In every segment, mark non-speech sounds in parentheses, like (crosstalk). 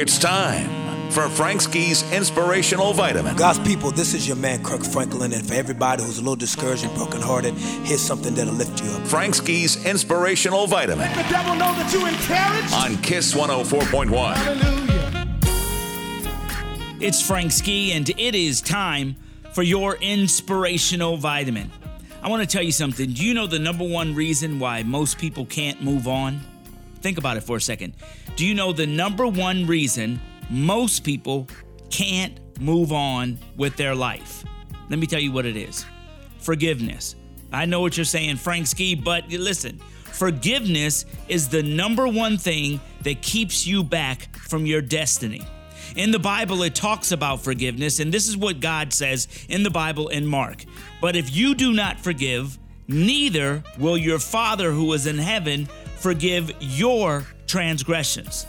It's time for Frank Ski's Inspirational Vitamin. God's people, this is your man Kirk Franklin, and for everybody who's a little discouraged and brokenhearted, here's something that'll lift you up. Frank Ski's Inspirational Vitamin Let The devil know that you encouraged. on Kiss 104.1. Hallelujah. It's Frank Ski, and it is time for your inspirational vitamin. I want to tell you something. Do you know the number one reason why most people can't move on? Think about it for a second. Do you know the number one reason most people can't move on with their life? Let me tell you what it is forgiveness. I know what you're saying, Frank Ski, but listen, forgiveness is the number one thing that keeps you back from your destiny. In the Bible, it talks about forgiveness, and this is what God says in the Bible in Mark. But if you do not forgive, neither will your Father who is in heaven forgive your transgressions.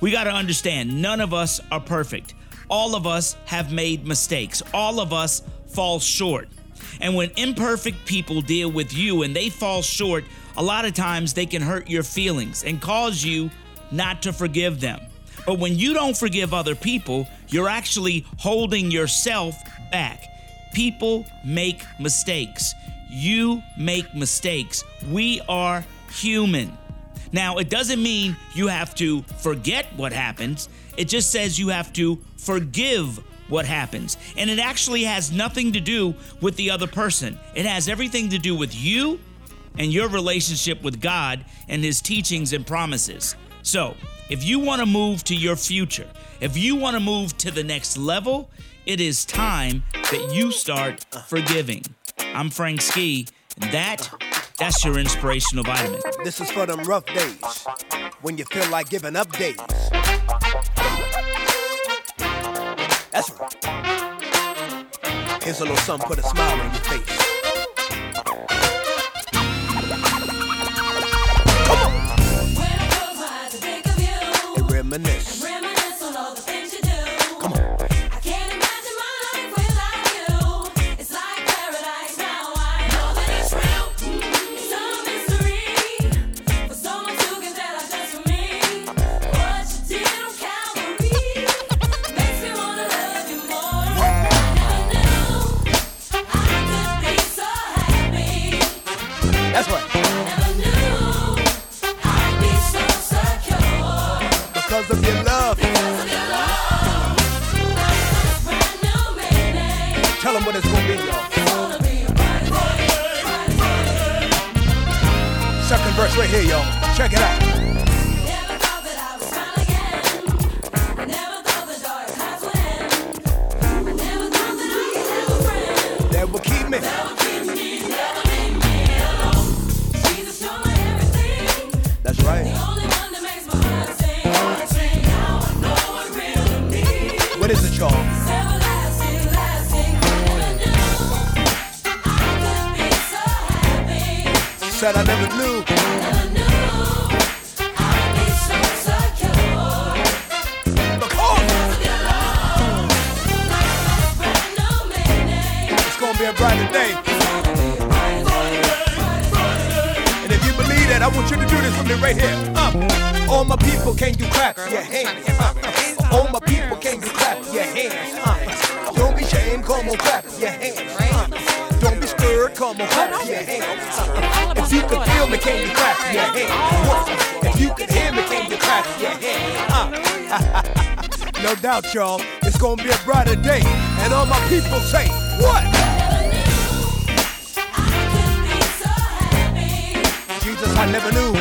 We got to understand none of us are perfect. All of us have made mistakes. All of us fall short. And when imperfect people deal with you and they fall short, a lot of times they can hurt your feelings and cause you not to forgive them. But when you don't forgive other people, you're actually holding yourself back. People make mistakes. You make mistakes. We are human. Now, it doesn't mean you have to forget what happens. It just says you have to forgive what happens. And it actually has nothing to do with the other person. It has everything to do with you and your relationship with God and His teachings and promises. So, if you want to move to your future, if you want to move to the next level, it is time that you start forgiving. I'm Frank Ski, and that that's your inspirational vitamin. This is for them rough days when you feel like giving up days. That's right. Here's a little something, put a smile on your face. Your love. Tell them what it's gonna be, y'all. Second verse right here, y'all. Check it out. Said I never knew. Because it's gonna be a brighter day. And if you believe that, I want you to do this with me right here. Uh, all my people, can you clap your hands? Uh, all my people, can you clap your hands? Uh, don't be ashamed, come on, clap your hands. Uh, don't be scared, come on, clap your hands. Uh, you can feel me, can you clap your hands? If you can hear me, can you clap your hands? Uh, (laughs) no doubt, y'all, it's gonna be a brighter day. And all my people say, what? Jesus, I never knew.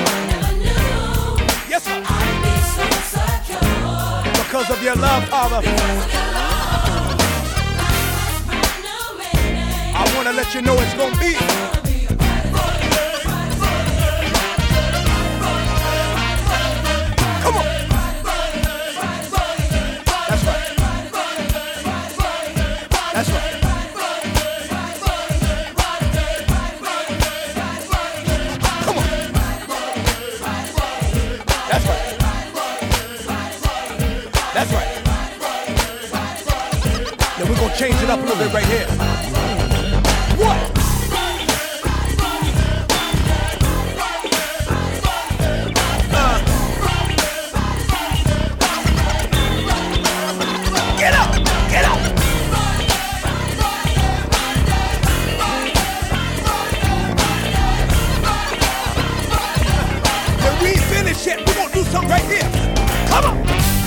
Yes, sir. I'd be so touched. Because of your love, Father. I want to let you know it's to be. and we're gonna change it up a little bit right here. What? Uh. We're gonna do right here. Come on!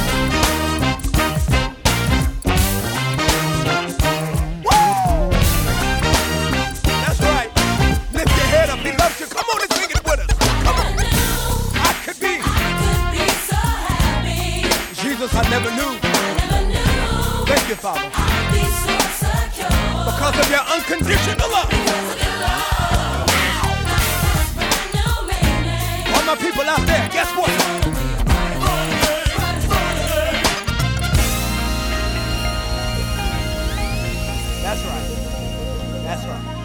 people out there, guess what? That's right. That's right.